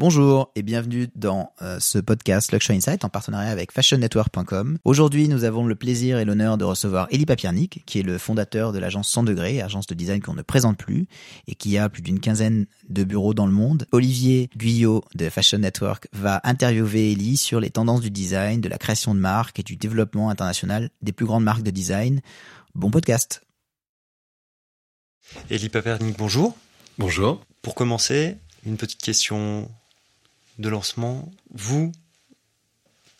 Bonjour et bienvenue dans euh, ce podcast Luxury Insight en partenariat avec fashionnetwork.com. Aujourd'hui, nous avons le plaisir et l'honneur de recevoir Elie Papiernik, qui est le fondateur de l'agence 100 degrés, agence de design qu'on ne présente plus et qui a plus d'une quinzaine de bureaux dans le monde. Olivier Guyot de Fashion Network va interviewer Elie sur les tendances du design, de la création de marques et du développement international des plus grandes marques de design. Bon podcast. Elie Papiernik, bonjour. Bonjour. Pour commencer, une petite question de lancement, vous,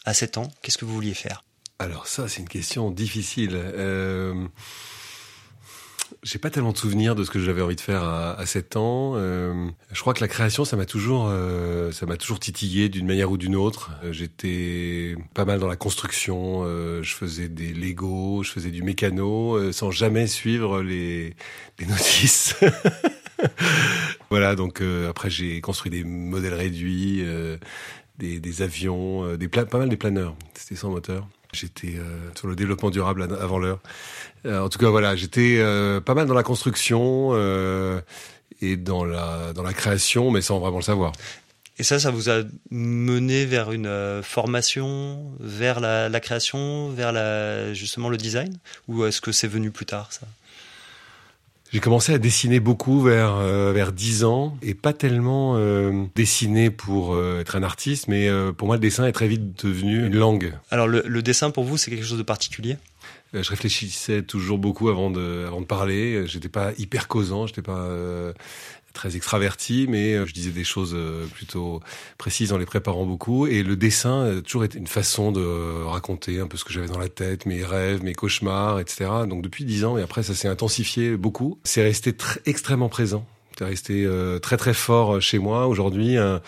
à 7 ans, qu'est-ce que vous vouliez faire? Alors ça, c'est une question difficile. Euh, j'ai pas tellement de souvenirs de ce que j'avais envie de faire à, à 7 ans. Euh, je crois que la création, ça m'a toujours, euh, ça m'a toujours titillé d'une manière ou d'une autre. Euh, j'étais pas mal dans la construction. Je faisais des Lego, je faisais du mécano, sans jamais suivre les notices. voilà, donc euh, après j'ai construit des modèles réduits, euh, des, avions, euh, pas mal des planeurs. C'était sans moteur. J'étais sur le développement durable avant l'heure. en tout cas, voilà, j'étais pas mal dans la construction et dans la création, mais sans vraiment le savoir. Et ça, ça vous a mené vers une formation, vers la, création, vers justement le design? Ou est-ce que c'est venu plus tard, ça? J'ai commencé à dessiner beaucoup vers euh, vers 10 ans et pas tellement euh, dessiner pour euh, être un artiste, mais euh, pour moi le dessin est très vite devenu une langue. Alors le, le dessin pour vous c'est quelque chose de particulier? Je réfléchissais toujours beaucoup avant de avant de parler. J'étais pas hyper causant, j'étais pas très extraverti, mais je disais des choses plutôt précises en les préparant beaucoup. Et le dessin a toujours été une façon de raconter un peu ce que j'avais dans la tête, mes rêves, mes cauchemars, etc. Donc depuis dix ans, et après ça s'est intensifié beaucoup. C'est resté très, extrêmement présent. C'est resté euh, très très fort chez moi. Aujourd'hui, un,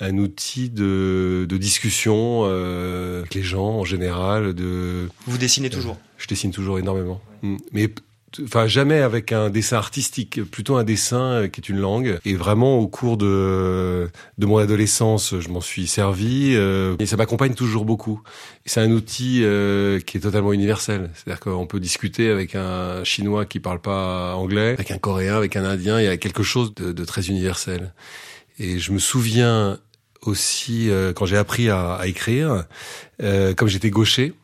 un, outil de, de discussion euh, avec les gens en général. De vous dessinez toujours? Euh, je dessine toujours énormément, mm. mais enfin jamais avec un dessin artistique, plutôt un dessin qui est une langue. Et vraiment au cours de de mon adolescence, je m'en suis servi euh, et ça m'accompagne toujours beaucoup. C'est un outil euh, qui est totalement universel. C'est-à-dire qu'on peut discuter avec un chinois qui parle pas anglais, avec un coréen, avec un indien. Il y a quelque chose de, de très universel. Et je me souviens aussi euh, quand j'ai appris à, à écrire, euh, comme j'étais gaucher.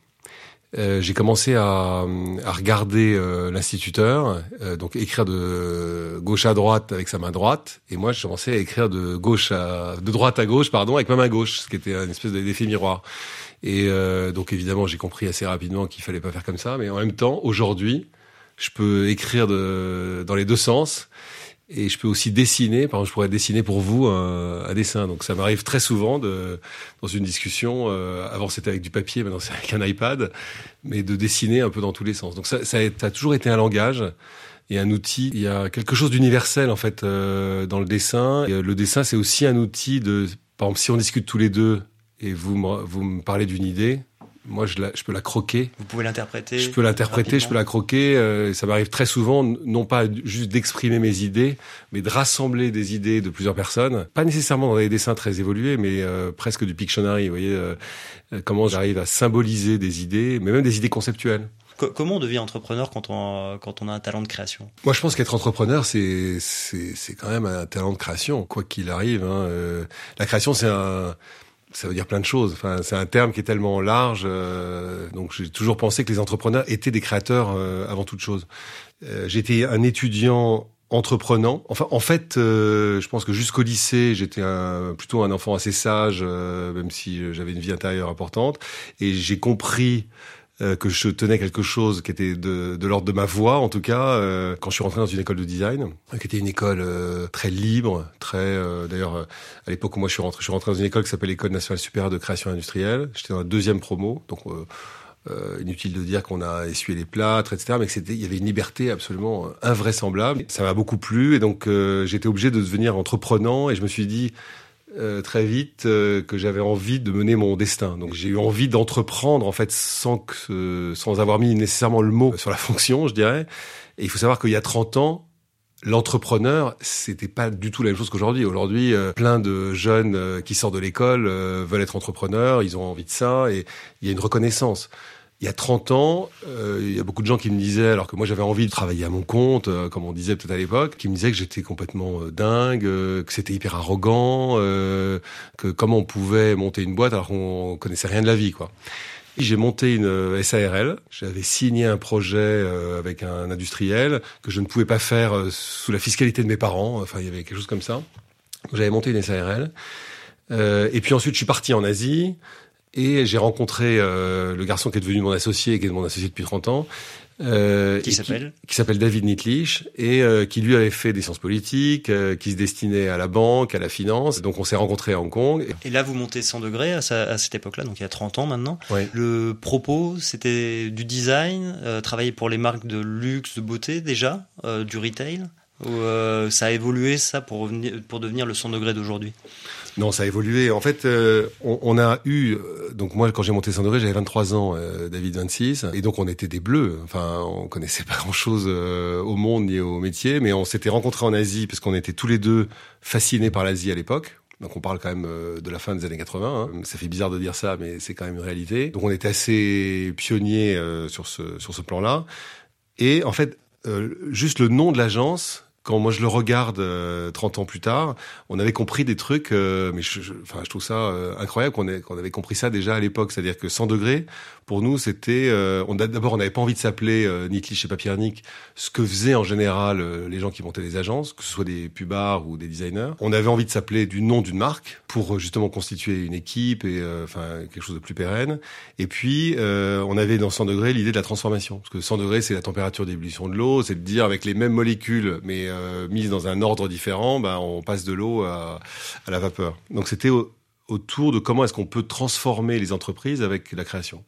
Euh, j'ai commencé à, à regarder euh, l'instituteur, euh, donc écrire de gauche à droite avec sa main droite, et moi je commençais à écrire de gauche à de droite à gauche, pardon, avec ma main gauche, ce qui était une espèce d'effet miroir. Et euh, donc évidemment j'ai compris assez rapidement qu'il fallait pas faire comme ça, mais en même temps aujourd'hui je peux écrire de, dans les deux sens. Et je peux aussi dessiner. Par exemple, je pourrais dessiner pour vous un, un dessin. Donc, ça m'arrive très souvent de, dans une discussion. Euh, avant, c'était avec du papier, maintenant c'est avec un iPad, mais de dessiner un peu dans tous les sens. Donc, ça, ça, a, toujours été un langage et un outil. Il y a quelque chose d'universel en fait euh, dans le dessin. Et le dessin, c'est aussi un outil de. Par exemple, si on discute tous les deux et vous vous me parlez d'une idée, moi je, la, je peux la croquer. Vous pouvez l'interpréter. Je peux l'interpréter, je peux la croquer. Euh, ça m'arrive très souvent, non pas juste d'exprimer mes idées, mais de rassembler des idées de plusieurs personnes. Pas nécessairement dans des dessins très évolués, mais euh, presque du Pictionary. Vous voyez euh, comment j'arrive à symboliser des idées, mais même des idées conceptuelles. Comment on devient entrepreneur quand on, quand on a un talent de création? Moi, je pense qu'être entrepreneur, c'est c'est quand même un talent de création, quoi qu'il arrive. Hein. Euh, la création, c'est un ça veut dire plein de choses. Enfin, c'est un terme qui est tellement large. Euh, donc, j'ai toujours pensé que les entrepreneurs étaient des créateurs euh, avant toute chose. Euh, j'étais un étudiant entreprenant. Enfin, en fait, euh, je pense que jusqu'au lycée, j'étais un, plutôt un enfant assez sage, euh, même si j'avais une vie intérieure importante. Et j'ai compris euh, que je tenais quelque chose qui était de, de l'ordre de ma voix, en tout cas, euh, quand je suis rentré dans une école de design, qui était une école euh, très libre, très. euh, D'ailleurs, euh, à l'époque où moi je suis rentré, je suis rentré dans une école qui s'appelle l'École nationale supérieure de création industrielle. J'étais dans la deuxième promo, donc. Euh, euh, inutile de dire qu'on a essuyé les plâtres, etc. Mais il y avait une liberté absolument invraisemblable. Ça m'a beaucoup plu et donc euh, j'étais obligé de devenir entreprenant et je me suis dit euh, très vite euh, que j'avais envie de mener mon destin. Donc j'ai eu envie d'entreprendre en fait sans que euh, sans avoir mis nécessairement le mot sur la fonction, je dirais. Et il faut savoir qu'il y a 30 ans, l'entrepreneur, c'était pas du tout la même chose qu'aujourd'hui. Aujourd'hui, euh, plein de jeunes euh, qui sortent de l'école euh, veulent être entrepreneurs, ils ont envie de ça et il y a une reconnaissance. Il y a 30 ans, euh, il y a beaucoup de gens qui me disaient, alors que moi j'avais envie de travailler à mon compte, euh, comme on disait peut-être à l'époque, qui me disaient que j'étais complètement euh, dingue, que c'était hyper arrogant, que comment on pouvait monter une boîte alors qu'on connaissait rien de la vie, quoi. J'ai monté une SARL. J'avais signé un projet avec un industriel que je ne pouvais pas faire sous la fiscalité de mes parents. Enfin, il y avait quelque chose comme ça. J'avais monté une SARL. et puis ensuite, je suis parti en Asie. Et j'ai rencontré euh, le garçon qui est devenu mon associé, qui est mon associé depuis 30 ans. Euh, qui s'appelle Qui, s'appelle David Nitlich et euh, qui lui avait fait des sciences politiques, euh, qui se destinait à la banque, à la finance. Donc on s'est rencontrés à Hong Kong. Et là vous montez 100 degrés à, à cette époque-là, donc il y a 30 ans maintenant. Oui. Le propos c'était du design, travailler pour les marques de luxe, de beauté déjà, du retail. Ou, ça a évolué ça pour, pour devenir le 100 degrés d'aujourd'hui? Non, ça a évolué. En fait, euh, on, on, a eu euh, donc moi quand j'ai monté Saint-Degré, j'avais 23 ans, euh, David 26, et donc on était des bleus. Enfin, on connaissait pas grand-chose au monde ni au métier, mais on s'était rencontrés en Asie parce qu'on était tous les deux fascinés par l'Asie à l'époque. Donc on parle quand même de la fin des années 80. Hein. Ça fait bizarre de dire ça, mais c'est quand même une réalité. Donc on était assez pionniers sur ce sur ce plan-là. Et en fait, juste le nom de l'agence quand moi je le regarde 30 euh, ans plus tard, on avait compris des trucs, euh, mais je, enfin, je trouve ça euh, incroyable qu'on qu'on avait compris ça déjà à l'époque. C'est-à-dire que 100 degrés, pour nous, c'était... on D'abord, on n'avait pas envie de s'appeler euh, et Papiernik, ce que faisaient en général les gens qui montaient les agences, que ce soit des pubars ou des designers. On avait envie de s'appeler du nom d'une marque pour justement constituer une équipe et enfin quelque chose de plus pérenne. Et puis, on avait dans 100 degrés l'idée de la transformation. Parce que 100 degrés, c'est la température d'ébullition de l'eau, c'est de dire avec les mêmes molécules, mais euh, mise dans un ordre différent, ben, on passe de l'eau à, à, la vapeur. Donc c'était autour de comment est-ce qu'on peut transformer les entreprises avec la création.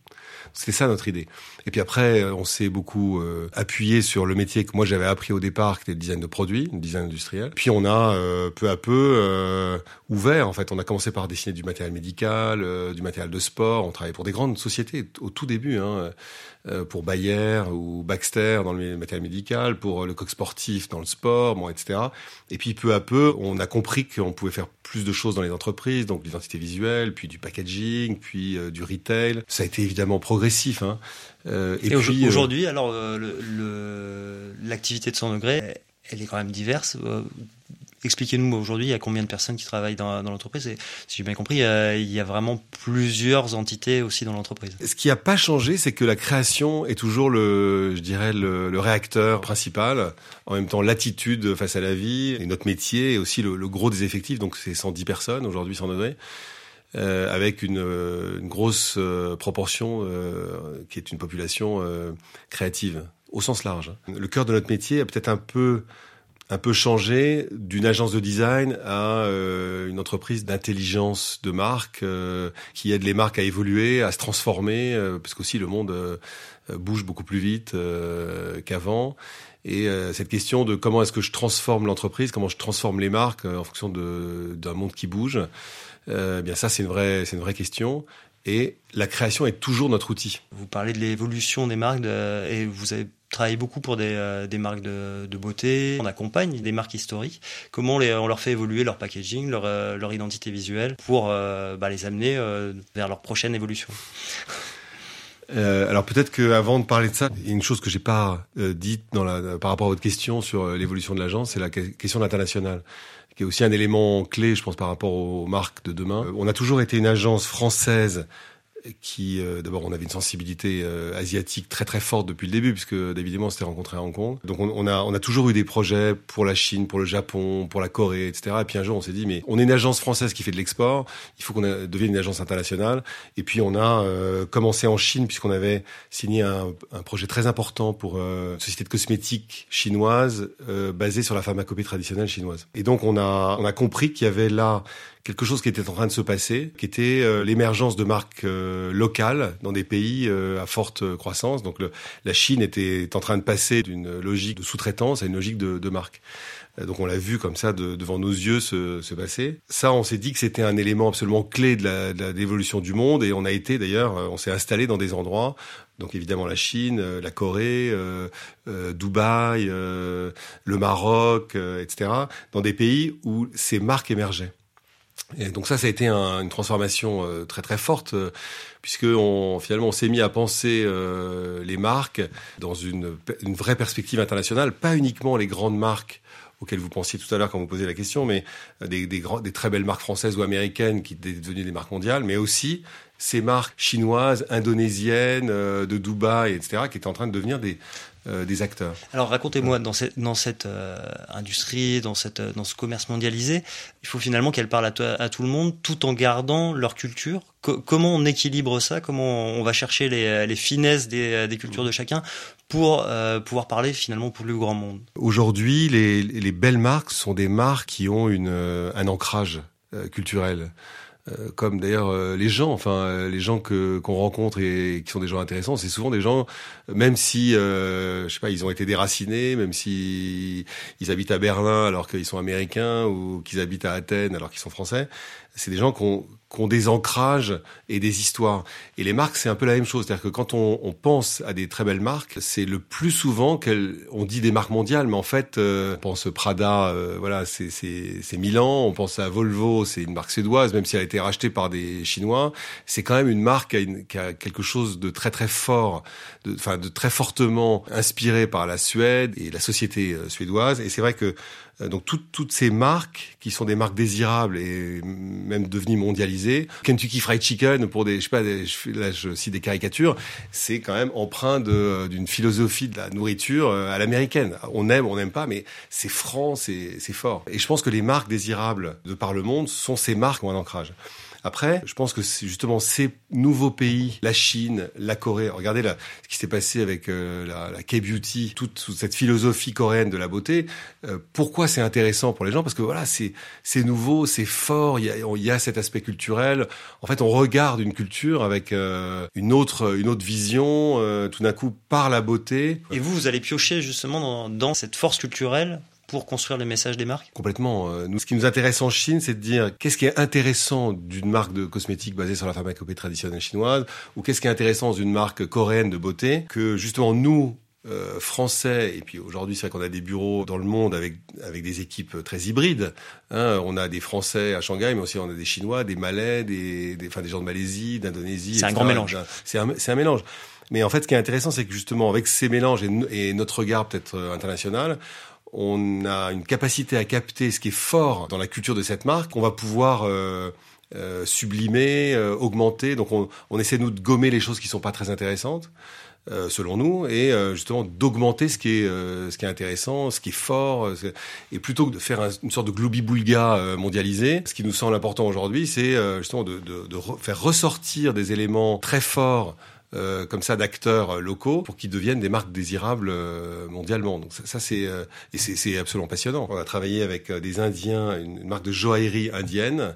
C'était ça notre idée. Et puis après, euh, on s'est beaucoup euh, appuyé sur le métier que moi j'avais appris au départ, qui était le design de produits, le design industriel. Puis on a euh, peu à peu ouvert. En fait, on a commencé par dessiner du matériel médical, du matériel de sport. On travaillait pour des grandes sociétés au tout début. Hein, pour Bayer ou Baxter dans le matériel médical, pour le coq sportif dans le sport, bon, etc. Et puis peu à peu, on a compris qu'on pouvait faire plus de choses dans les entreprises, donc l'identité visuelle, puis du packaging, puis du retail. Ça a été évidemment progressif. Hein. Euh, et, puis euh, aujourd'hui, alors l'activité de 100 degrés, elle est quand même diverse. Euh, expliquez-nous aujourd'hui, il y a combien de personnes qui travaillent dans, l'entreprise Et si j'ai bien compris, il y a vraiment plusieurs entités aussi dans l'entreprise. Ce qui n'a pas changé, c'est que la création est toujours le, je dirais, le, réacteur principal. En même temps, l'attitude face à la vie et notre métier et aussi le, gros des effectifs. Donc c'est 110 personnes aujourd'hui, 100 degrés. Euh, avec une, euh, grosse euh, proportion euh, qui est une population créative au sens large. Le cœur de notre métier a peut-être un peu un peu changé d'une agence de design à une entreprise d'intelligence de marque qui aide les marques à évoluer, à se transformer, parce qu'aussi le monde bouge beaucoup plus vite qu'avant. Et cette question de comment est-ce que je transforme l'entreprise, comment je transforme les marques en fonction d'un monde qui bouge, euh, bien ça c'est une vraie c'est une vraie question et la création est toujours notre outil. Vous parlez de l'évolution des marques de, et vous avez travaillé beaucoup pour des, euh, des marques de, de, beauté. On accompagne des marques historiques. Comment les, on leur fait évoluer leur packaging, leur, euh, leur identité visuelle pour euh, bah, les amener vers leur prochaine évolution? Alors peut-être qu'avant de parler de ça, il y a une chose que j'ai pas dite dans la, par rapport à votre question sur l'évolution de l'agence, c'est la question de l'international qui est aussi un élément clé, je pense, par rapport aux marques de demain. Euh, on a toujours été une agence française qui, euh, d'abord, on avait une sensibilité euh, asiatique très très forte depuis le début, puisque évidemment, on s'était rencontré à Hong Kong. Donc, on, on, a on a toujours eu des projets pour la Chine, pour le Japon, pour la Corée, etc. Et puis un jour, on s'est dit, mais on est une agence française qui fait de l'export, il faut qu'on devienne une agence internationale. Et puis, on a euh, commencé en Chine, puisqu'on avait signé un, un, projet très important pour une société de cosmétiques chinoise basée sur la pharmacopée traditionnelle chinoise. Et donc, on a on a compris qu'il y avait là quelque chose qui était en train de se passer, qui était euh, l'émergence de marques euh, locales dans des pays euh, à forte croissance. Donc la Chine était en train de passer d'une logique de sous-traitance à une logique de, marque. Donc on l'a vu comme ça de, devant nos yeux se, se, passer. Ça, on s'est dit que c'était un élément absolument clé de l'évolution du monde et on a été d'ailleurs, on s'est installé dans des endroits, donc évidemment la Chine, la Corée, euh, Dubaï, le Maroc, etc., dans des pays où ces marques émergeaient. Et donc ça, ça a été un, une transformation euh, très très forte, euh, puisque on, finalement on s'est mis à penser euh, les marques dans une, une vraie perspective internationale, pas uniquement les grandes marques auxquelles vous pensiez tout à l'heure quand vous posiez la question, mais des, des, des très belles marques françaises ou américaines qui étaient devenues des marques mondiales, mais aussi ces marques chinoises, indonésiennes, de Dubaï, etc., qui étaient en train de devenir des, euh, des acteurs. Alors racontez-moi, dans cette, dans cette euh, industrie, dans, cette, dans ce commerce mondialisé, il faut finalement qu'elle parle à, à, tout le monde tout en gardant leur culture. comment on équilibre ça? Comment on va chercher les, les finesses des, des, cultures de chacun pour euh, pouvoir parler finalement pour le grand monde? Aujourd'hui, les, les, belles marques sont des marques qui ont une, un ancrage culturel. Euh, comme d'ailleurs euh, les gens, enfin euh, les gens que qu'on rencontre et, qui sont des gens intéressants, c'est souvent des gens, même si je sais pas, ils ont été déracinés, même si ils habitent à Berlin alors qu'ils sont américains ou qu'ils habitent à Athènes alors qu'ils sont français, c'est des gens qui ont, des ancrages et des histoires. Et les marques, c'est un peu la même chose. C'est-à-dire que quand on, on, pense à des très belles marques, c'est le plus souvent qu'on dit des marques mondiales, mais en fait, euh, on pense Prada, euh, voilà, c'est Milan. On pense à Volvo, c'est une marque suédoise, même si elle a été rachetée par des Chinois. C'est quand même une marque qui a, une, qui a, quelque chose de très très fort, de, enfin de très fortement inspiré par la Suède et la société euh, suédoise. Et c'est vrai que donc toutes, ces marques qui sont des marques désirables et même devenues mondialisées, Kentucky Fried Chicken pour des, je sais pas, là je cite des caricatures, c'est quand même empreint d'une philosophie de la nourriture euh, à l'américaine. On aime, on n'aime pas, mais c'est franc, c'est fort. Et je pense que les marques désirables de par le monde sont ces marques qui ont un ancrage. Après, je pense que justement ces nouveaux pays, la Chine, la Corée. Regardez ce qui s'est passé avec euh, la, K-beauty, toute, cette philosophie coréenne de la beauté. Euh, pourquoi c'est intéressant pour les gens? Parce que voilà, c'est nouveau, c'est fort. Il y, a, y a cet aspect culturel. En fait, on regarde une culture avec euh, une autre une autre vision. tout d'un coup, par la beauté. Et vous, vous allez piocher justement dans cette force culturelle pour construire les messages des marques? Complètement. Euh, nous, ce qui nous intéresse en Chine, c'est de dire qu'est-ce qui est intéressant d'une marque de cosmétiques basée sur la pharmacopée traditionnelle chinoise, ou qu'est-ce qui est intéressant d'une marque coréenne de beauté, que justement nous, euh, français, et puis aujourd'hui c'est vrai qu'on a des bureaux dans le monde avec avec des équipes très hybrides. Hein. On a des Français à Shanghai, mais aussi on a des Chinois, des Malais, des, des, enfin, des gens de Malaisie, d'Indonésie. C'est un grand mélange. C'est un, un mélange. Mais en fait, ce qui est intéressant, c'est que justement, avec ces mélanges et, et notre regard peut-être euh, international, on a une capacité à capter ce qui est fort dans la culture de cette marque, on va pouvoir euh, euh, sublimer, euh, augmenter. Donc on, on, essaie nous de gommer les choses qui sont pas très intéressantes. selon nous, et justement d'augmenter ce qui est ce qui est intéressant, ce qui est fort, et plutôt que de faire une sorte de globi-boulga mondialisé, ce qui nous semble important aujourd'hui, c'est justement de, de, de faire ressortir des éléments très forts euh, comme ça d'acteurs euh, locaux pour qu'ils deviennent des marques désirables euh, mondialement. Donc ça, c'est et c'est absolument passionnant. On a travaillé avec des Indiens, une, marque de joaillerie indienne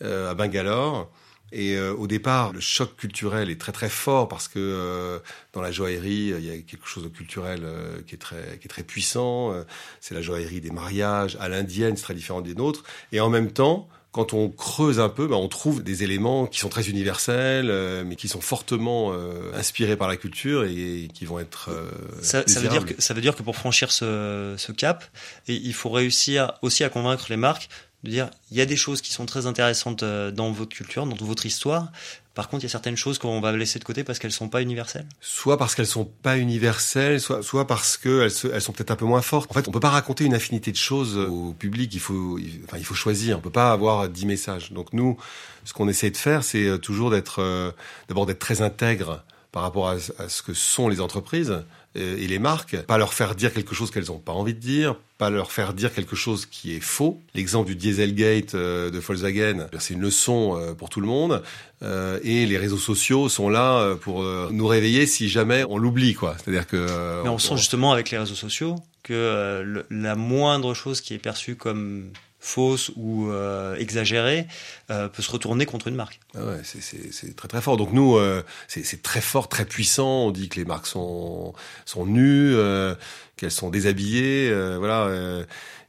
à Bangalore. Et au départ, le choc culturel est très très fort parce que dans la joaillerie, il y a quelque chose de culturel qui est très qui est très puissant. c'est la joaillerie des mariages à l'indienne, c'est très différent des nôtres. Et en même temps, quand on creuse un peu, ben, on trouve des éléments qui sont très universels, euh, mais qui sont fortement euh, inspirés par la culture et, qui vont être. Euh, ça, ça, veut dire que ça veut dire que pour franchir ce, ce cap, et il faut réussir aussi à convaincre les marques de dire il y a des choses qui sont très intéressantes dans votre culture, dans votre histoire, par contre, il y a certaines choses qu'on va laisser de côté parce qu'elles sont pas universelles. Soit parce qu'elles sont pas universelles, soit, parce qu'elles elles sont peut-être un peu moins fortes. En fait, on peut pas raconter une infinité de choses au public. Il faut, enfin, il faut choisir. On peut pas avoir dix messages. Donc nous, ce qu'on essaie de faire, c'est euh, toujours d'être, euh, d'abord d'être très intègre par rapport à, ce que sont les entreprises et les marques, pas leur faire dire quelque chose qu'elles n'ont pas envie de dire, pas leur faire dire quelque chose qui est faux. L'exemple du Dieselgate euh, de Volkswagen, c'est une leçon euh, pour tout le monde. et les réseaux sociaux sont là pour nous réveiller si jamais on l'oublie, quoi. C'est-à-dire que. Mais on, sent justement avec les réseaux sociaux que la moindre chose qui est perçue comme fausse ou euh, exagérée euh, peut se retourner contre une marque. Ah ouais, c'est très très fort. Donc nous, euh, c'est très fort, très puissant. On dit que les marques sont sont nues, euh, qu'elles sont déshabillées, euh, voilà.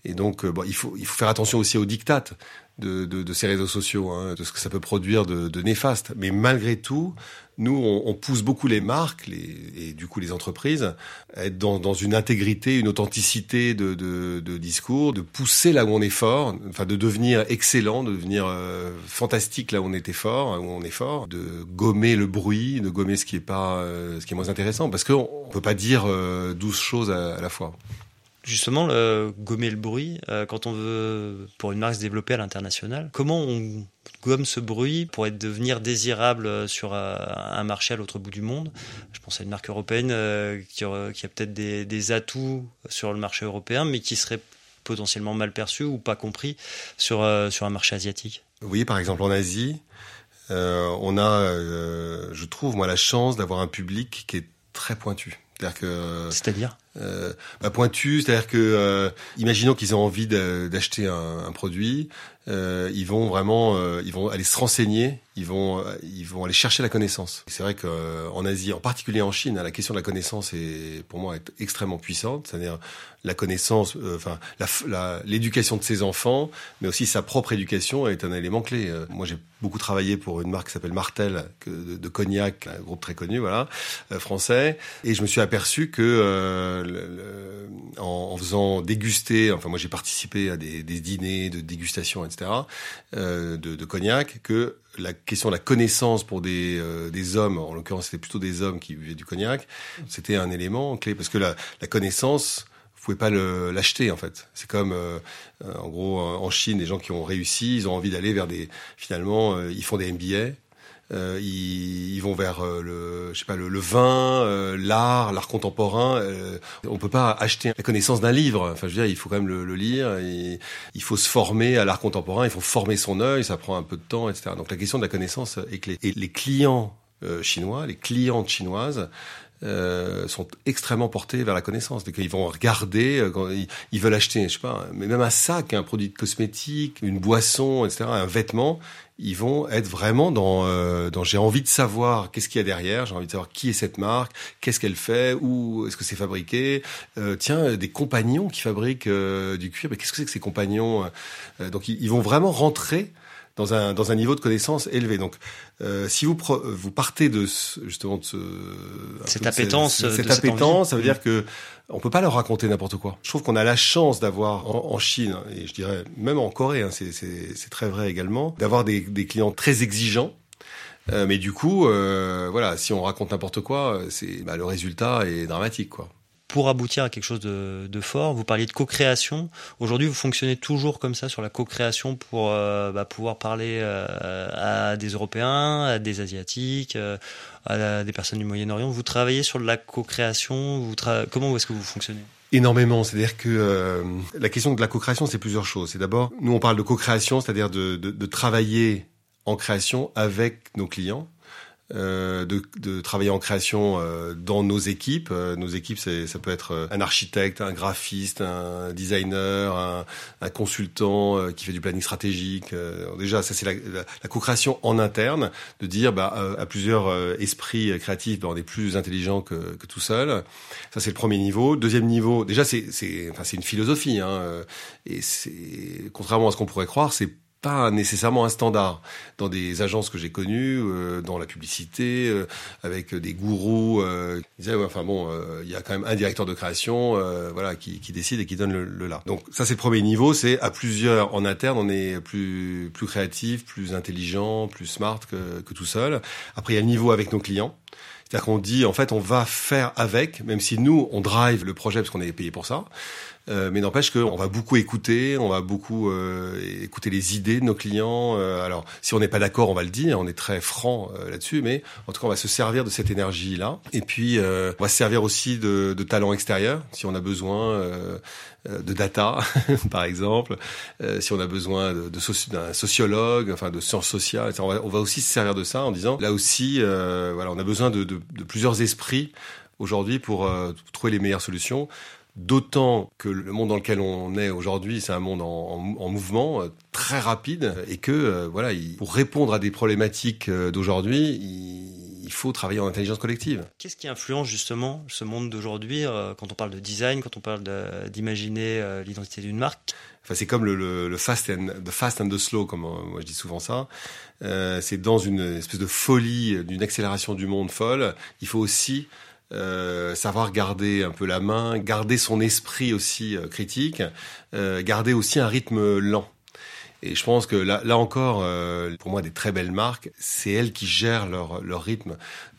et donc, bon, il faut il faut faire attention aussi aux dictates de, ces réseaux sociaux, hein, de ce que ça peut produire de, néfaste. Mais malgré tout, nous, on, pousse beaucoup les marques et du coup les entreprises à être dans, une intégrité, une authenticité de, discours, de pousser là où on est fort, enfin de devenir excellent, de devenir euh, fantastique là où on était fort, où on est fort, de gommer le bruit, de gommer ce qui est pas, euh, ce qui est moins intéressant, parce qu'on peut pas dire euh, douze choses à la fois justement le, gommer le bruit euh, quand on veut pour une marque se développer à l'international comment on gomme ce bruit pour être devenir désirable sur euh, un marché à l'autre bout du monde? Je pense à une marque européenne euh, qui, qui, a peut-être des, des, atouts sur le marché européen mais qui serait potentiellement mal perçu ou pas compris sur euh, sur un marché asiatique. Oui par exemple en Asie on a je trouve moi la chance d'avoir un public qui est très pointu. C'est-à-dire que c'est-à-dire? Euh, bah, pointu, c'est-à-dire que euh, imaginons qu'ils ont envie d'acheter un, un, produit, euh, ils vont vraiment, euh, ils vont aller se renseigner, ils vont, euh, ils vont aller chercher la connaissance. C'est vrai qu'en Asie, en particulier en Chine, la question de la connaissance est pour moi est extrêmement puissante. C'est-à-dire la connaissance, enfin l'éducation de ses enfants, mais aussi sa propre éducation est un élément clé. moi, j'ai beaucoup travaillé pour une marque qui s'appelle Martel de, de, cognac, un groupe très connu, voilà, français, et je me suis aperçu que en, faisant déguster, enfin moi j'ai participé à des, dîners de dégustation, etc., euh, de, cognac, que la question de la connaissance pour des, euh, des hommes, en l'occurrence c'était plutôt des hommes qui buvaient du cognac, c'était un élément clé, parce que la, la connaissance, vous pouvez pas l'acheter en fait. C'est comme euh, en gros en Chine, des gens qui ont réussi, ils ont envie d'aller vers des finalement ils font des MBA euh, ils, ils, vont vers euh, le, je sais pas, le, le vin, euh, l'art, l'art contemporain. Euh, on peut pas acheter la connaissance d'un livre. Enfin, je veux dire, il faut quand même le, le lire. Et il faut se former à l'art contemporain. Il faut former son œil. Ça prend un peu de temps, etc. Donc la question de la connaissance est clé. Et les clients chinois, les clientes chinoises, euh, sont extrêmement portés vers la connaissance. Donc ils vont regarder, quand ils, veulent acheter, je sais pas, mais même un sac, un produit de cosmétique, une boisson, etc., un vêtement, ils vont être vraiment dans, euh, dans j'ai envie de savoir qu'est-ce qu'il y a derrière, j'ai envie de savoir qui est cette marque, qu'est-ce qu'elle fait, où est-ce que c'est fabriqué. Euh, tiens, des compagnons qui fabriquent euh, du cuir, mais qu'est-ce que c'est que ces compagnons euh, Donc ils, vont vraiment rentrer dans un, dans un niveau de connaissance élevé. Donc, euh, si vous, vous partez de ce, justement de ce, cette appétence, cette, cette appétence, ça veut dire que on peut pas leur raconter n'importe quoi. Je trouve qu'on a la chance d'avoir en, en, Chine et je dirais même en Corée, hein, c'est très vrai également, d'avoir des, des clients très exigeants. Euh, mais du coup, euh, voilà, si on raconte n'importe quoi, c'est bah, le résultat est dramatique, quoi pour aboutir à quelque chose de, de fort. Vous parliez de co-création. Aujourd'hui, vous fonctionnez toujours comme ça sur la co-création pour euh, bah, pouvoir parler euh, à des Européens, à des Asiatiques, euh, à des personnes du Moyen-Orient. Vous travaillez sur la co-création. Comment est-ce que vous fonctionnez? Énormément, c'est-à-dire que la question de la co-création, c'est plusieurs choses. C'est d'abord, nous on parle de co-création, c'est-à-dire de, de, de travailler en création avec nos clients euh, de, de, travailler en création euh, dans nos équipes. Euh, nos équipes, ça peut être euh, un architecte, un graphiste, un designer, un, un consultant euh, qui fait du planning stratégique. déjà, ça c'est la, la, la co-création en interne, de dire bah, à plusieurs esprits créatifs, bah, on est plus intelligent que, que tout seul. Ça c'est le premier niveau. Deuxième niveau, déjà c'est enfin, une philosophie, hein, et c'est contrairement à ce qu'on pourrait croire, c'est pas nécessairement un standard. Dans des agences que j'ai connues, euh, dans la publicité, euh, avec des gourous, euh, ils disaient, ouais, enfin bon, euh, il y a quand même un directeur de création, euh, voilà, qui, qui, décide et qui donne le, le là. Donc ça, c'est le premier niveau. C'est à plusieurs en interne, on est plus plus créatif, plus intelligent, plus smart que, que tout seul. Après, il y a le niveau avec nos clients. C'est-à-dire qu'on dit, en fait, on va faire avec, même si nous, on drive le projet parce qu'on est payé pour ça. Euh, mais n'empêche qu'on va beaucoup écouter, on va beaucoup euh, écouter les idées de nos clients. Euh, alors, si on n'est pas d'accord, on va le dire, on est très franc euh, là-dessus, mais en tout cas, on va se servir de cette énergie-là. Et puis, euh, on va se servir aussi de, de talents extérieurs, si on a besoin de data, par exemple, si on a besoin de, de d'un sociologue, enfin de sciences sociales, on va, on va, aussi se servir de ça en disant, là aussi, voilà, on a besoin de, de, de plusieurs esprits aujourd'hui pour trouver les meilleures solutions. D'autant que le monde dans lequel on est aujourd'hui, c'est un monde en, en, en, mouvement euh, très rapide et que euh, voilà, il, pour répondre à des problématiques euh, d'aujourd'hui, il, il, faut travailler en intelligence collective. Qu'est-ce qui influence justement ce monde d'aujourd'hui quand on parle de design, quand on parle d'imaginer l'identité d'une marque? Enfin, c'est comme le, le, fast and the fast and the slow, comme moi je dis souvent ça. C'est dans une espèce de folie, d'une accélération du monde folle. Il faut aussi euh, savoir garder un peu la main, garder son esprit aussi euh, critique, euh, garder aussi un rythme lent. Et je pense que là, là encore, euh, pour moi, des très belles marques, c'est elles qui gèrent leur, leur rythme.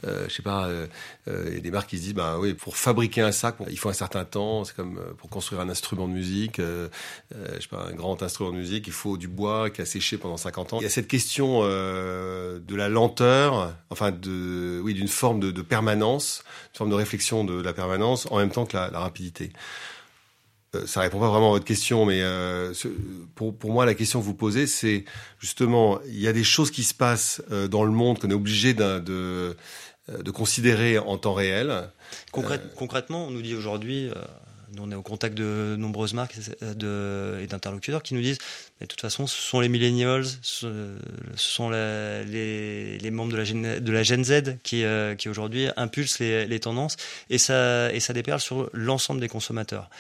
Euh, je sais pas, euh, euh il y a des marques qui se disent, bah oui, pour fabriquer un sac, il faut un certain temps. C'est comme euh, pour construire un instrument de musique, je sais pas, un grand instrument de musique, il faut du bois qui a séché pendant 50 ans. Il y a cette question de la lenteur, enfin de, oui, d'une forme de, de, permanence, une forme de réflexion de, de la permanence, en même temps que la, la rapidité. Euh, ça répond pas vraiment à votre question, mais euh, pour, pour moi, la question que vous posez, c'est justement, il y a des choses qui se passent euh, dans le monde qu'on est obligé de, de, de, considérer en temps réel. concrètement, on nous dit aujourd'hui, on est au contact de nombreuses marques et d'interlocuteurs qui nous disent mais de toute façon, ce sont les millennials, ce, sont les, membres de la, Gen, de la Gen Z qui, euh, qui aujourd'hui impulsent les, tendances et ça, et ça déperle sur l'ensemble des consommateurs.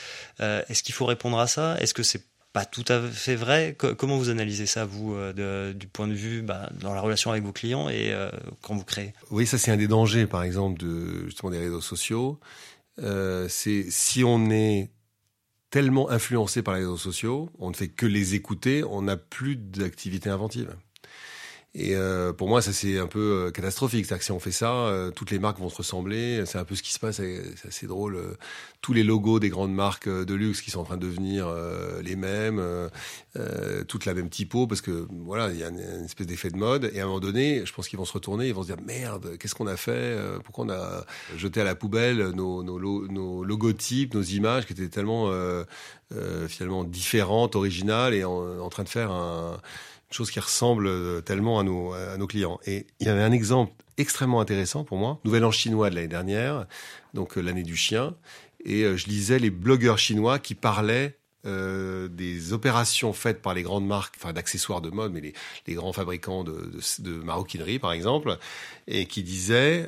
Euh, Est-ce qu'il faut répondre à ça? Est-ce que c'est pas tout à fait vrai? Comment vous analysez ça, vous, euh, du point de vue bah, dans la relation avec vos clients et euh, quand vous créez? Oui, ça c'est un des dangers, par exemple, de, justement des réseaux sociaux euh, c'est si on est tellement influencé par les réseaux sociaux, on ne fait que les écouter, on n'a plus d'activité inventive. Et euh, pour moi, ça c'est un peu euh, catastrophique. C'est-à-dire que si on fait ça, euh, toutes les marques vont se ressembler. C'est un peu ce qui se passe. C'est assez drôle. tous les logos des grandes marques de luxe qui sont en train de devenir les mêmes, toutes la même typo, parce que voilà, il y a une, espèce d'effet de mode. Et à un moment donné, je pense qu'ils vont se retourner, ils vont se dire merde, qu'est-ce qu'on a fait Pourquoi on a jeté à la poubelle nos, nos, nos logotypes, nos images qui étaient tellement finalement différentes, originales, et en, en train de faire un chose qui ressemble euh, tellement à nos, clients. Et il y avait un exemple extrêmement intéressant pour moi, Nouvel An chinois de l'année dernière, donc euh, l'année du chien, et euh, je lisais les blogueurs chinois qui parlaient des opérations faites par les grandes marques, enfin d'accessoires de mode, mais les, les grands fabricants de, de, maroquinerie par exemple, et qui disaient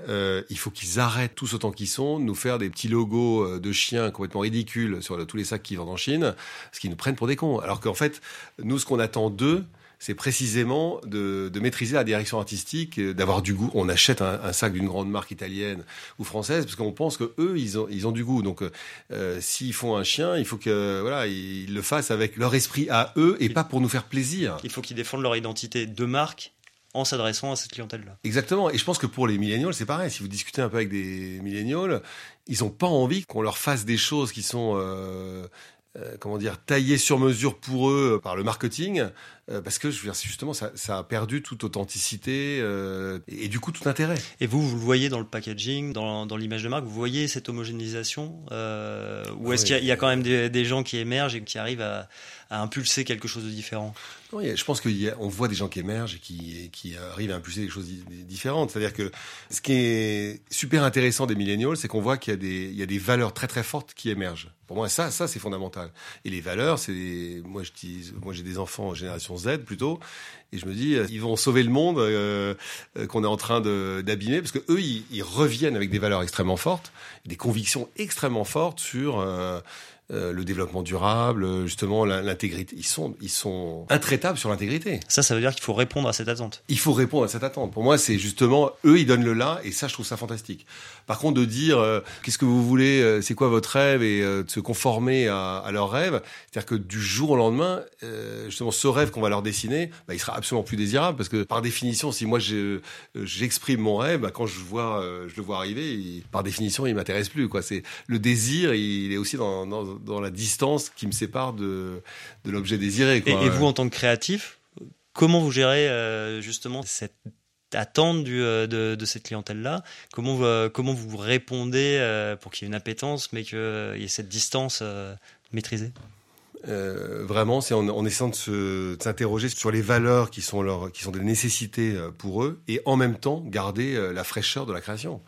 il faut qu'ils arrêtent tous autant qu'ils sont nous faire des petits logos de chiens complètement ridicules sur tous les sacs qu'ils vendent en Chine, parce qu'ils nous prennent pour des cons. Alors qu'en fait, nous ce qu'on attend d'eux, c'est précisément de, de, maîtriser la direction artistique, d'avoir du goût. On achète un, un sac d'une grande marque italienne ou française parce qu'on pense que eux, ils ont, ils ont du goût. Donc, euh, s'ils font un chien, il faut que voilà, ils le fassent avec leur esprit à eux et pas pour nous faire plaisir. Il faut qu'ils défendent leur identité de marque en s'adressant à cette clientèle-là. Exactement. Et je pense que pour les millénials, c'est pareil. Si vous discutez un peu avec des millénials, ils n'ont pas envie qu'on leur fasse des choses qui sont euh, euh, comment dire, taillées sur mesure pour eux par le marketing, euh, parce que je veux dire, justement, ça, ça, a perdu toute authenticité euh, et, et, du coup tout intérêt. Et vous, vous le voyez dans le packaging, dans, dans l'image de marque, vous voyez cette homogénéisation euh, Ou est-ce oui. qu'il y, y, a quand même des, des, gens qui émergent et qui arrivent à, à impulser quelque chose de différent? Non, je pense qu'on voit des gens qui émergent et qui, qui arrivent à impulser des choses différentes. C'est-à-dire que ce qui est super intéressant des millennials, c'est qu'on voit qu'il y, a des, il y a des valeurs très très fortes qui émergent. Pour moi, ça, ça c'est fondamental. Et les valeurs, c'est moi je dis, moi j'ai des enfants en génération Z plutôt, et je me dis ils vont sauver le monde euh, qu'on est en train d'abîmer parce que eux ils, reviennent avec des valeurs extrêmement fortes, des convictions extrêmement fortes sur euh, euh, le développement durable, justement l'intégrité. Ils sont, ils sont intraitables sur l'intégrité. Ça, ça veut dire qu'il faut répondre à cette attente. Il faut répondre à cette attente. Pour moi, c'est justement eux, ils donnent le là, et ça, je trouve ça fantastique. Par contre, de dire euh, qu'est-ce que vous voulez, euh, c'est quoi votre rêve, et euh, de se conformer à, à leur rêve, c'est-à-dire que du jour au lendemain, justement, ce rêve qu'on va leur dessiner, bah, il sera absolument plus désirable, parce que par définition, si moi j'exprime mon rêve, bah, quand je vois, je le vois arriver, il, par définition, il m'intéresse plus. Quoi. C'est le désir, il est aussi dans, dans dans la distance qui me sépare de, de l'objet désiré. Quoi. Et, et, vous, en tant que créatif, comment vous gérez euh, justement cette attente du, euh, de, de, cette clientèle-là? Comment, vous, euh, comment vous répondez euh, pour qu'il y ait une appétence, mais qu'il y ait cette distance maîtrisée? Euh, vraiment, c'est en, en, essayant de s'interroger sur les valeurs qui sont, leur, qui sont des nécessités pour eux et en même temps garder la fraîcheur de la création.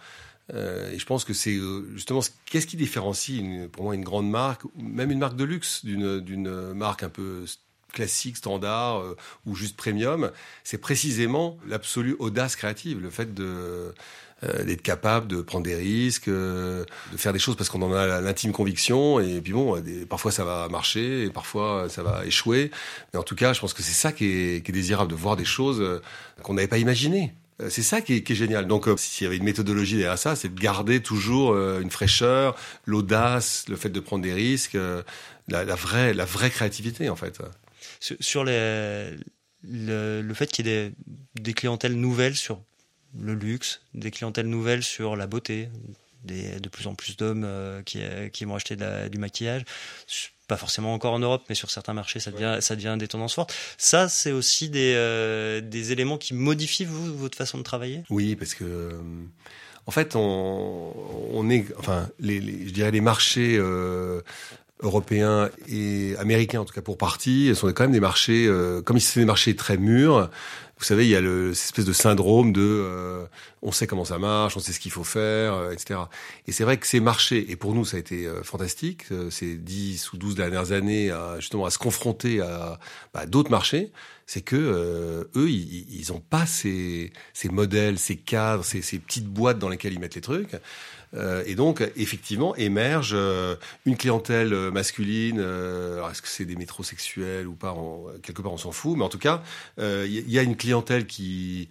Euh, et je pense que c'est justement qu'est-ce qui différencie une, pour moi une grande marque, même une marque de luxe d'une marque un peu classique, standard euh, ou juste premium, c'est précisément l'absolue audace créative, le fait de d'être capable de prendre des risques, de faire des choses parce qu'on en a l'intime conviction. Et puis bon, parfois ça va marcher et parfois ça va échouer. Mais en tout cas, je pense que c'est ça qui est, qui est désirable, de voir des choses qu'on n'avait pas imaginées. Euh, c'est ça qui est, génial. Donc, euh, s'il y avait une méthodologie derrière ça, c'est de garder toujours euh, une fraîcheur, l'audace, le fait de prendre des risques, la, vraie, la vraie créativité, en fait. Sur le, le, fait qu'il y ait des, clientèles nouvelles sur le luxe, des clientèles nouvelles sur la beauté, de plus en plus d'hommes qui, vont acheter du maquillage, pas forcément encore en Europe, mais sur certains marchés, ça devient, ça devient des tendances fortes. Ça, c'est aussi des, euh, des éléments qui modifient vous, votre façon de travailler? Oui, parce que, euh, en fait, on, on est, enfin, les, les, je dirais les marchés euh, européens et américains, en tout cas pour partie, sont quand même des marchés, comme si c'était des marchés très mûrs, vous savez, il y a le, cette espèce de syndrome de euh, on sait comment ça marche, on sait ce qu'il faut faire, euh, etc. Et c'est vrai que ces marchés, et pour nous ça a été euh, fantastique, ces 10 ou 12 dernières années, à, justement à se confronter à bah, d'autres marchés, c'est que eux, ils n'ont pas ces, ces modèles, ces cadres, ces, ces petites boîtes dans lesquelles ils mettent les trucs. Euh, et donc, effectivement, émerge euh, une clientèle euh, masculine. alors, est-ce que c'est des métrosexuels ou pas Quelque part, on s'en fout. Mais en tout cas, il y, a une clientèle qui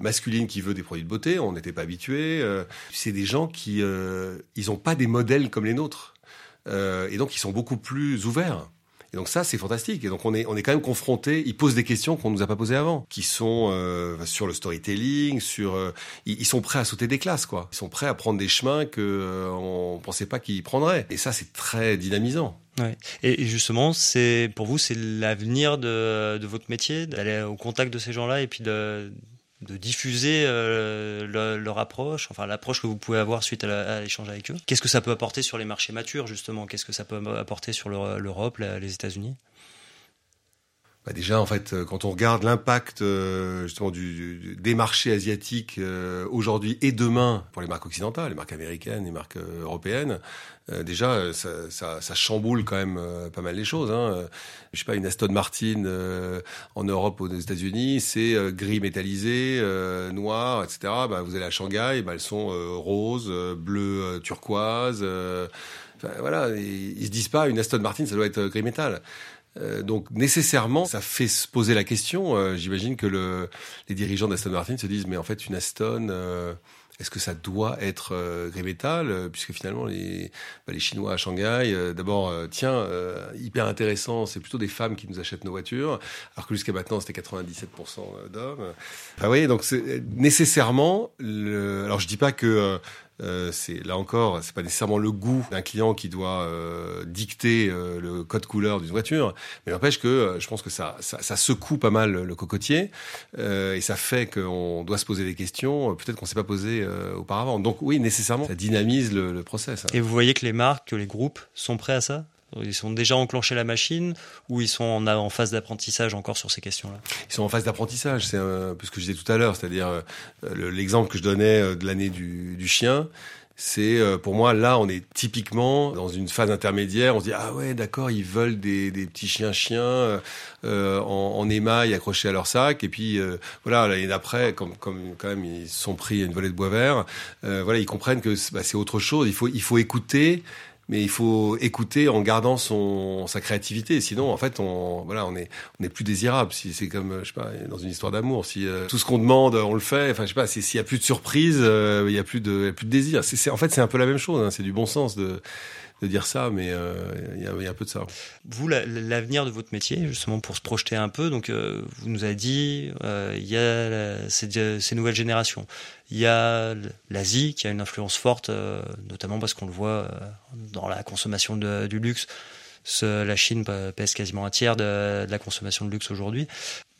masculine qui veut des produits de beauté. On n'était pas habitué. c'est des gens qui, ils n'ont pas des modèles comme les nôtres. et donc, ils sont beaucoup plus ouverts. Et donc ça, c'est fantastique. Et donc on est, on est quand même confronté. Ils posent des questions qu'on nous a pas posées avant, qui sont euh, sur le storytelling, sur. Euh, ils, sont prêts à sauter des classes, quoi. Ils sont prêts à prendre des chemins que euh, on pensait pas qu'ils prendraient. Et ça, c'est très dynamisant. Ouais. Et justement, c'est pour vous, c'est l'avenir de, de votre métier, d'aller au contact de ces gens-là et puis de de diffuser euh, leur approche, enfin l'approche que vous pouvez avoir suite à l'échange avec eux. Qu'est-ce que ça peut apporter sur les marchés matures justement? Qu'est-ce que ça peut apporter sur l'Europe, les États-Unis? Bah déjà, en fait, euh, quand on regarde l'impact euh, justement du, des marchés asiatiques euh, aujourd'hui et demain pour les marques occidentales, les marques américaines, les marques européennes, déjà, ça, ça, ça, chamboule quand même pas mal les choses. Hein. Je sais pas, une Aston Martin en Europe ou aux États-Unis, c'est gris métallisé, noir, etc. Bah, vous allez à Shanghai, bah, elles sont roses, bleues, turquoise. Enfin, voilà, ils, ils se disent pas une Aston Martin, ça doit être gris métal. Euh, donc nécessairement, ça fait se poser la question. Euh, j'imagine que le, les dirigeants d'Aston Martin se disent, mais en fait, une Aston, euh, est-ce que ça doit être métal Puisque finalement, les, bah, les Chinois à Shanghai, d'abord, tiens, hyper intéressant, c'est plutôt des femmes qui nous achètent nos voitures, alors que jusqu'à maintenant, c'était 97% d'hommes. Enfin, oui, donc c'est nécessairement. Le... Alors, je dis pas que euh, c'est là encore, c'est pas nécessairement le goût d'un client qui doit euh, dicter euh, le code couleur d'une voiture, mais n'empêche que je pense que ça, ça, ça, secoue pas mal le cocotier et ça fait qu'on doit se poser des questions, peut-être qu'on s'est pas posé auparavant. Donc oui, nécessairement, ça dynamise le, le process. Hein. Et vous voyez que les marques, que les groupes sont prêts à ça? Ils sont déjà enclenchés la machine ou ils sont en, en phase d'apprentissage encore sur ces questions-là Ils sont en phase d'apprentissage, c'est peu ce que je disais tout à l'heure, c'est-à-dire euh, l'exemple que je donnais euh, de l'année du, chien. C'est euh, pour moi là, on est typiquement dans une phase intermédiaire. On se dit ah ouais d'accord, ils veulent des, petits chiens chiens euh, en, en, émail accrochés à leur sac. Et puis voilà l'année d'après, comme, comme quand même ils sont pris à une volée de bois vert, voilà ils comprennent que bah, c'est autre chose. Il faut il faut écouter mais il faut écouter en gardant son sa créativité. Sinon, en fait, on voilà, on est on est plus désirable. Si c'est comme je sais pas dans une histoire d'amour, si euh, tout ce qu'on demande, on le fait. Enfin, je sais pas. S'il y a plus de surprise, euh, il y a plus de y a plus de désir. C'est en fait c'est un peu la même chose. Hein. C'est du bon sens de dire ça, mais euh, il y, a un peu de ça. Vous, l'avenir de votre métier, justement pour se projeter un peu, donc euh, vous nous avez dit, euh, il y a ces, nouvelles générations. Il y a l'Asie qui a une influence forte, notamment parce qu'on le voit dans la consommation du luxe. la Chine pèse quasiment un tiers de, de la consommation de luxe aujourd'hui.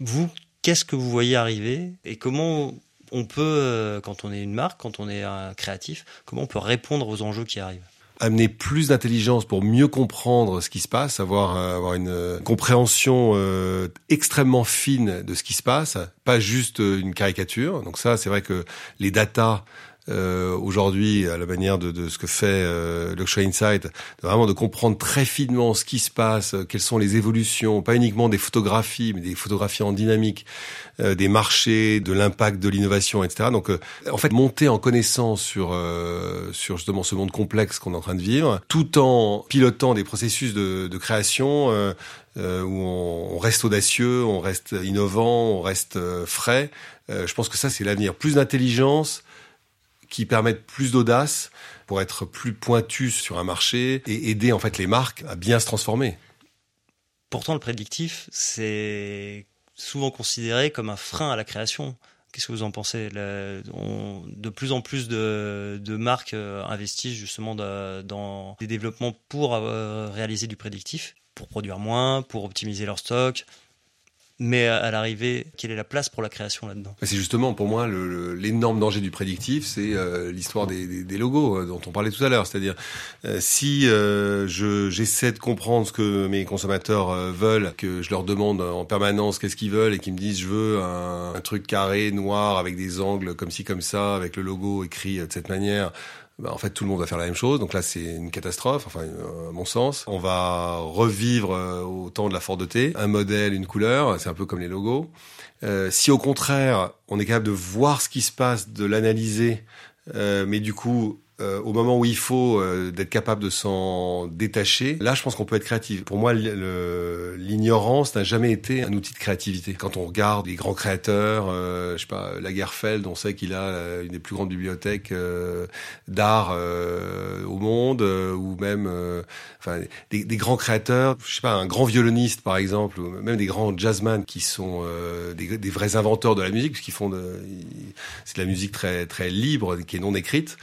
Vous, qu'est-ce que vous voyez arriver et comment on peut, quand on est une marque, quand on est un créatif, comment on peut répondre aux enjeux qui arrivent? Amener plus d'intelligence pour mieux comprendre ce qui se passe, avoir, euh, avoir une euh, compréhension euh, extrêmement fine de ce qui se passe, pas juste une caricature. Donc ça, c'est vrai que les datas euh, aujourd'hui à la manière de, de ce que fait euh, Luxury Insight, vraiment de comprendre très finement ce qui se passe, quelles sont les évolutions, pas uniquement des photographies, mais des photographies en dynamique, euh, des marchés, de l'impact de l'innovation, etc. Donc, euh, en fait, monter en connaissance sur euh, sur justement ce monde complexe qu'on est en train de vivre, tout en pilotant des processus de, de création où on, on, reste audacieux, on reste innovant, on reste frais. je pense que ça, c'est l'avenir. Plus d'intelligence qui permettent plus d'audace pour être plus pointus sur un marché et aider en fait les marques à bien se transformer. Pourtant, le prédictif, c'est souvent considéré comme un frein à la création. Qu'est-ce que vous en pensez? De plus en plus de, marques euh, investissent justement dans des développements pour euh, réaliser du prédictif, pour produire moins, pour optimiser leur stock, mais à l'arrivée, quelle est la place pour la création là-dedans? C'est justement pour moi l'énorme danger du prédictif, c'est euh, l'histoire des, des, logos euh, dont on parlait tout à l'heure. C'est-à-dire euh, si je j'essaie de comprendre ce que mes consommateurs veulent, que je leur demande en permanence qu'est-ce qu'ils veulent et qu'ils me disent je veux un, un, truc carré noir avec des angles comme ci comme ça, avec le logo écrit de cette manière. Bah, en fait, tout le monde va faire la même chose. Donc là, c'est une catastrophe, enfin, euh, à mon sens. On va revivre euh, au temps de la Ford T, un modèle, une couleur. C'est un peu comme les logos. Euh, si au contraire, on est capable de voir ce qui se passe, de l'analyser, mais du coup euh, au moment où il faut euh, d'être capable de s'en détacher, là je pense qu'on peut être créatif. Pour moi, l'ignorance n'a jamais été un outil de créativité. Quand on regarde les grands créateurs, euh, je sais pas, Lagerfeld, on sait qu'il a euh, une des plus grandes bibliothèques d'art au monde, ou même, enfin, des, des, grands créateurs, je sais pas, un grand violoniste par exemple, ou même des grands jazzmen qui sont des, des, vrais inventeurs de la musique, puisqu'ils font de, c'est de la musique très très libre, qui est non écrite.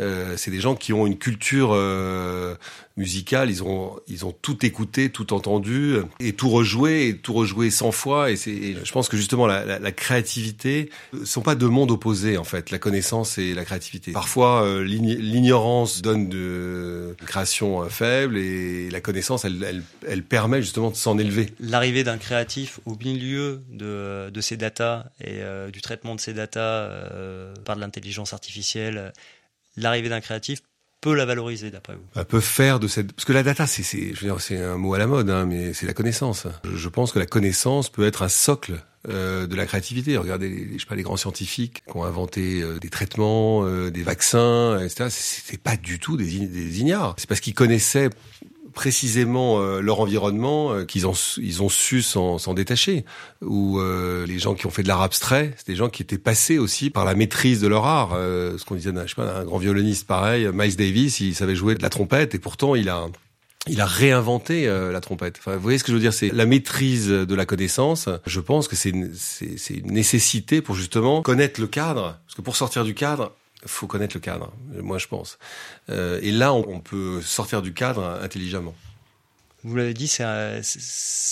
Euh, c'est des gens qui ont une culture euh, musicale. Ils ont ils ont tout écouté, tout entendu et tout rejoué et tout rejoué 100 fois. Et c'est je pense que justement la, la, la, créativité sont pas deux mondes opposés en fait. La connaissance et la créativité. Parfois euh, l'ignorance donne de création faible et la connaissance elle, elle, elle permet justement de s'en élever. L'arrivée d'un créatif au milieu de, de ces datas et du traitement de ces datas par de l'intelligence artificielle l'arrivée d'un créatif peut la valoriser d'après vous? Elle peut faire de cette parce que la data c'est un mot à la mode hein, mais c'est la connaissance. Je pense que la connaissance peut être un socle euh, de la créativité. Regardez les, je sais pas les grands scientifiques qui ont inventé euh, des traitements, euh, des vaccins, etc. C'était pas du tout des, des ignares. C'est parce qu'ils connaissaient précisément euh, leur environnement euh, qu'ils ont ils ont su s'en détacher ou euh, les gens qui ont fait de l'art abstrait c'est des gens qui étaient passés aussi par la maîtrise de leur art ce qu'on disait je sais pas un grand violoniste pareil Miles Davis il savait jouer de la trompette et pourtant il a il a réinventé la trompette. Vous voyez ce que je veux dire C'est la maîtrise de la connaissance. Je pense que c'est une, une nécessité pour justement connaître le cadre. Parce que pour sortir du cadre, faut connaître le cadre, moi je pense. Euh, et là, on, peut sortir du cadre intelligemment. Vous l'avez dit, ça,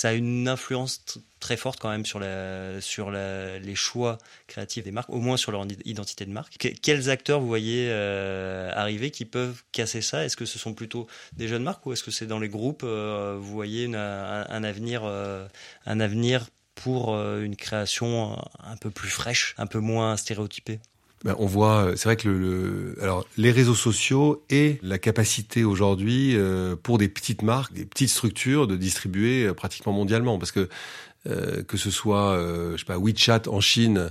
a une influence très forte quand même sur, les choix créatifs des marques, au moins sur leur identité de marque. quels acteurs vous voyez euh, arriver qui peuvent casser ça? Est-ce que ce sont plutôt des jeunes marques ou est-ce que c'est dans les groupes euh, Vous voyez un, avenir, un avenir pour une création un peu plus fraîche, un peu moins stéréotypée? Ben, on voit, euh, c'est vrai que le, alors les réseaux sociaux et la capacité aujourd'hui euh, pour des petites marques, des petites structures de distribuer euh, pratiquement mondialement, parce que que ce soit, je sais pas, WeChat en Chine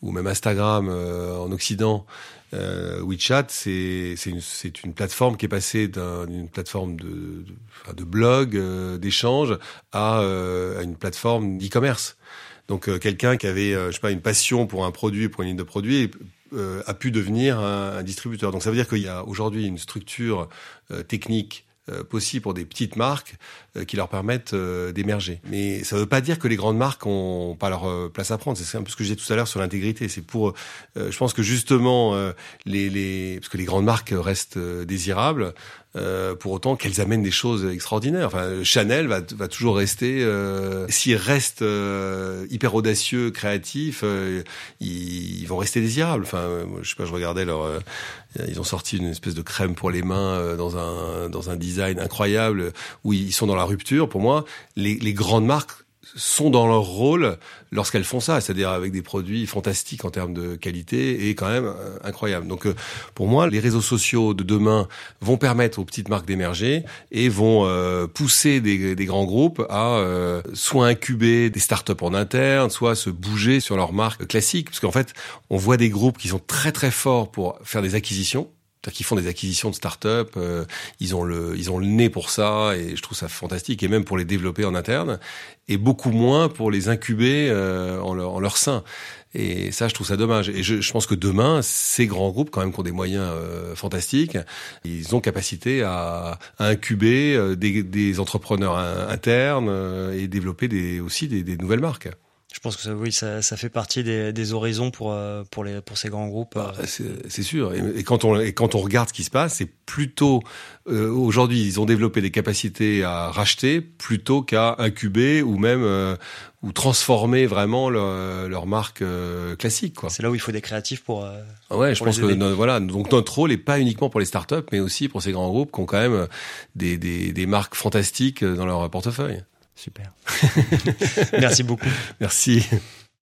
ou même Instagram en Occident, WeChat c'est une, une plateforme qui est passée d'une plateforme de de, de blog d'échange à, à une plateforme d'e-commerce. Donc quelqu'un qui avait, je sais pas, une passion pour un produit, pour une ligne de produits, euh, a pu devenir un, distributeur. Donc ça veut dire qu'il y a aujourd'hui une structure euh, technique euh, possible pour des petites marques qui leur permettent d'émerger. Mais ça ne veut pas dire que les grandes marques ont pas leur place à prendre. C'est un peu ce que disais tout à l'heure sur l'intégrité. C'est pour, je pense que justement les, les, parce que les grandes marques restent désirables, euh, pour autant qu'elles amènent des choses extraordinaires. Enfin, Chanel va, va toujours rester, euh, s'ils restent euh, hyper audacieux, créatifs, euh, ils, ils, vont rester désirables. Enfin, je sais pas, je regardais leur, ils ont sorti une espèce de crème pour les mains dans un dans un design incroyable où ils sont dans la rupture. Pour moi, les, les grandes marques sont dans leur rôle lorsqu'elles font ça, c'est-à-dire avec des produits fantastiques en termes de qualité et quand même euh, incroyables. Donc euh, pour moi, les réseaux sociaux de demain vont permettre aux petites marques d'émerger et vont euh, pousser des, des, grands groupes à soit incuber des startups en interne, soit se bouger sur leurs marques classiques, parce qu'en fait, on voit des groupes qui sont très très forts pour faire des acquisitions qui font des acquisitions de start-up, euh, ils ont le ils ont le nez pour ça et je trouve ça fantastique et même pour les développer en interne et beaucoup moins pour les incuber euh, en, leur, en leur sein. Et ça, je trouve ça dommage. Et je, je, pense que demain, ces grands groupes, quand même, qui ont des moyens euh, fantastiques, ils ont capacité à, à incuber des, des, entrepreneurs internes et développer des, aussi des, des nouvelles marques. Je pense que ça, oui, ça, ça fait partie des, des, horizons pour euh, pour les pour ces grands groupes. Bah, c'est sûr. Et, quand on et quand on regarde ce qui se passe, c'est plutôt euh, aujourd'hui ils ont développé des capacités à racheter plutôt qu'à incuber ou même euh, ou transformer vraiment leur, leur marque classique. C'est là où il faut des créatifs pour. ouais, je pense que voilà. Donc notre rôle est pas uniquement pour les startups, mais aussi pour ces grands groupes qui ont quand même des des, des marques fantastiques dans leur portefeuille. Super. Merci beaucoup. Merci.